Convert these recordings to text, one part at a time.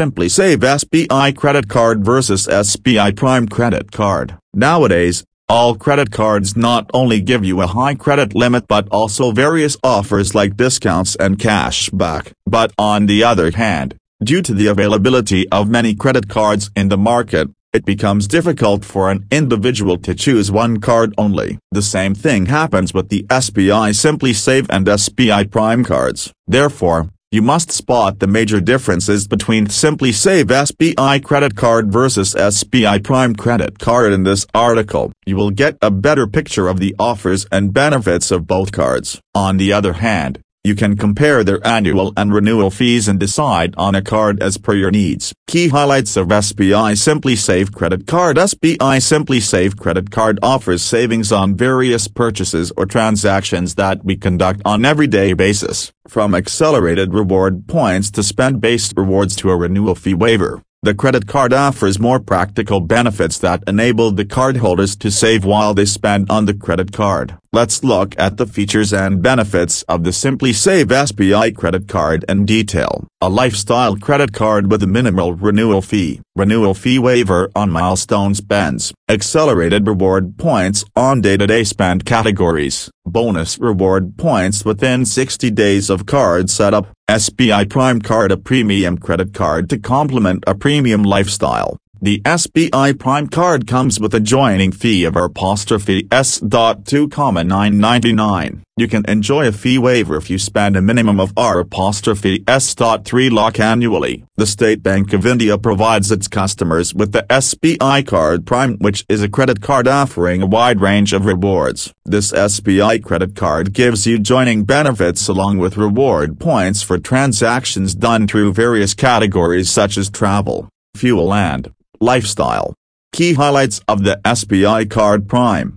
Simply Save SBI credit card versus SBI Prime credit card. Nowadays, all credit cards not only give you a high credit limit but also various offers like discounts and cash back. But on the other hand, due to the availability of many credit cards in the market, it becomes difficult for an individual to choose one card only. The same thing happens with the SBI Simply Save and SBI Prime cards. Therefore, you must spot the major differences between Simply Save SBI credit card versus SBI Prime credit card in this article. You will get a better picture of the offers and benefits of both cards. On the other hand, you can compare their annual and renewal fees and decide on a card as per your needs. Key highlights of SBI Simply Save Credit Card SBI Simply Save Credit Card offers savings on various purchases or transactions that we conduct on everyday basis, from accelerated reward points to spend-based rewards to a renewal fee waiver. The credit card offers more practical benefits that enable the cardholders to save while they spend on the credit card. Let's look at the features and benefits of the Simply Save SBI credit card in detail. A lifestyle credit card with a minimal renewal fee, renewal fee waiver on milestone spends, accelerated reward points on day-to-day spend categories, bonus reward points within 60 days of card setup, SBI Prime Card a premium credit card to complement a premium lifestyle. The SBI Prime card comes with a joining fee of apostrophe S.2,999. You can enjoy a fee waiver if you spend a minimum of R apostrophe S.3 lakh annually. The State Bank of India provides its customers with the SBI Card Prime which is a credit card offering a wide range of rewards. This SBI credit card gives you joining benefits along with reward points for transactions done through various categories such as travel, fuel and Lifestyle. Key highlights of the SBI Card Prime.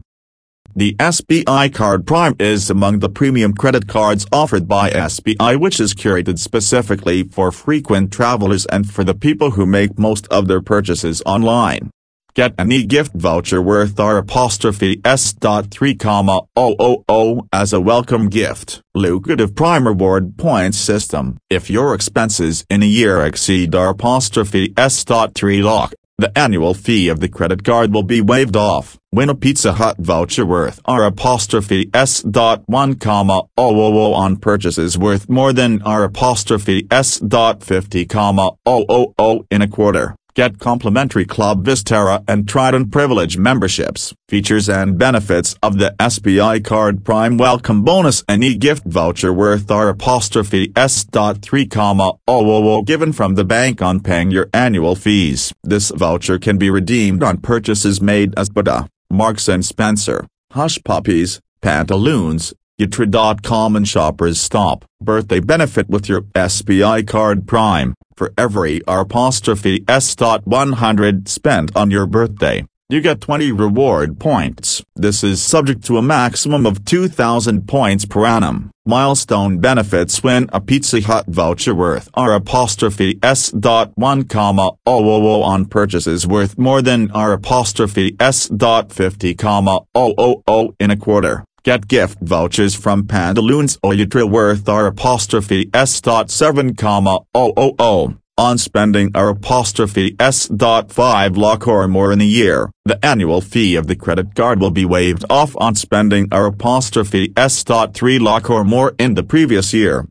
The SBI Card Prime is among the premium credit cards offered by SBI which is curated specifically for frequent travelers and for the people who make most of their purchases online. Get an e-gift voucher worth R apostrophe S.3 comma 000 as a welcome gift. Lucrative Prime Reward Points System. If your expenses in a year exceed R apostrophe S.3 lakh, the annual fee of the credit card will be waived off. Win a Pizza Hut voucher worth R apostrophe S dot one comma oh, oh, oh on purchases worth more than R apostrophe S dot fifty comma oh, oh in a quarter. Get complimentary Club Vistara and Trident Privilege memberships. Features and benefits of the SBI Card Prime Welcome Bonus and e-gift voucher worth R apostrophe S.3 comma oh, oh, oh given from the bank on paying your annual fees. This voucher can be redeemed on purchases made as Bata, Marks and Spencer, Hush Puppies, Pantaloons, Yatra.com and Shoppers Stop. Birthday benefit with your SBI Card Prime. For every R apostrophe S.100 spent on your birthday, you get 20 reward points. This is subject to a maximum of 2,000 points per annum. Milestone benefits win a Pizza Hut voucher worth R apostrophe S.1 comma oh, oh, oh on purchases worth more than R apostrophe S.50 comma oh, oh in a quarter. Get gift vouchers from Pantaloons Oyutra worth R apostrophe S.7 comma oh on spending R apostrophe S.5 lakh or more in a year. The annual fee of the credit card will be waived off on spending R apostrophe S.3 lakh or more in the previous year.